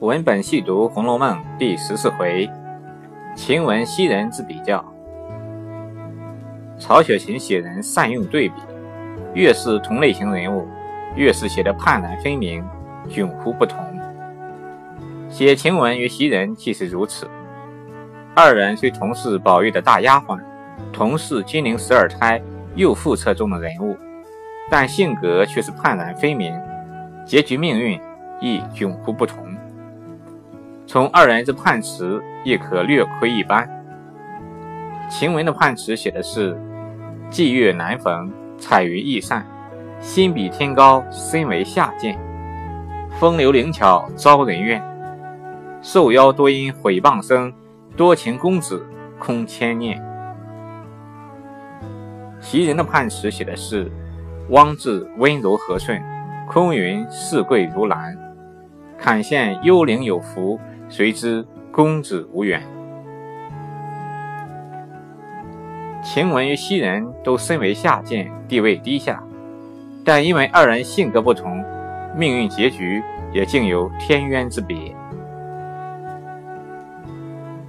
文本细读《红楼梦》第十四回：晴雯袭人之比较。曹雪芹写人善用对比，越是同类型人物，越是写得判然分明、迥乎不同。写晴雯与袭人即是如此。二人虽同是宝玉的大丫鬟，同是金陵十二钗又副册中的人物，但性格却是判然分明，结局命运亦迥乎不同。从二人之判词亦可略窥一斑。晴雯的判词写的是：“霁月难逢，彩云易散，心比天高，身为下贱。风流灵巧招人怨，受邀多因毁谤生，多情公子空牵念。”袭人的判词写的是：“汪志温柔和顺，空云世贵如兰，坎县幽灵有福。”谁知公子无缘。晴雯与袭人都身为下贱，地位低下，但因为二人性格不同，命运结局也竟有天渊之别。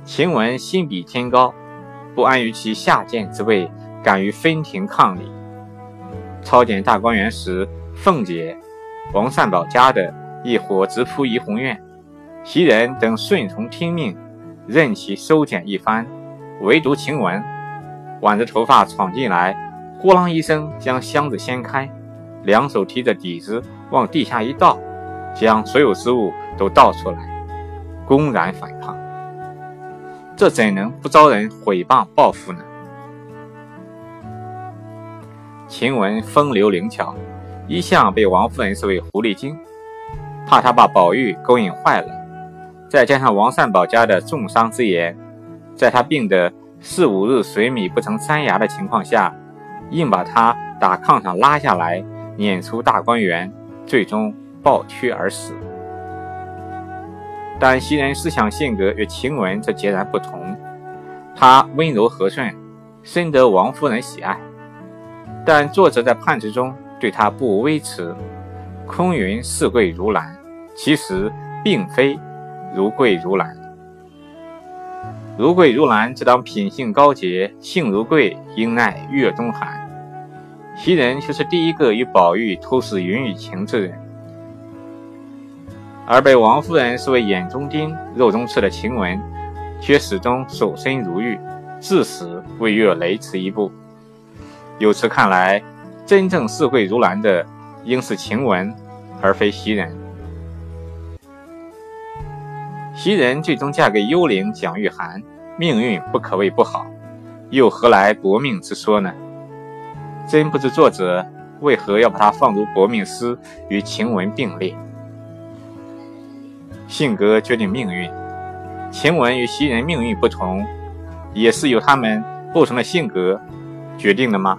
晴雯心比天高，不安于其下贱之位，敢于分庭抗礼。抄检大观园时，凤姐、王善保家的一伙直扑怡红院。袭人等顺从听命，任其收捡一番，唯独晴雯挽着头发闯进来，呼啷一声将箱子掀开，两手提着底子往地下一倒，将所有之物都倒出来，公然反抗。这怎能不招人毁谤报复呢？晴雯风流灵巧，一向被王夫人视为狐狸精，怕她把宝玉勾引坏了。再加上王善保家的重伤之言，在他病得四五日水米不成山崖的情况下，硬把他打炕上拉下来，撵出大观园，最终抱屈而死。但袭人思想性格与晴雯则截然不同，她温柔和顺，深得王夫人喜爱。但作者在判词中对她不微词：“空云似桂如兰”，其实并非。如桂如兰，如桂如兰，自当品性高洁，性如桂，应耐月中寒。袭人却是第一个与宝玉偷视云雨情之人，而被王夫人视为眼中钉、肉中刺的晴雯，却始终守身如玉，至死未越雷池一步。由此看来，真正视桂如兰的，应是晴雯，而非袭人。袭人最终嫁给幽灵蒋玉菡，命运不可谓不好，又何来薄命之说呢？真不知作者为何要把她放入薄命司与晴雯并列。性格决定命运，晴雯与袭人命运不同，也是由他们不同的性格决定的吗？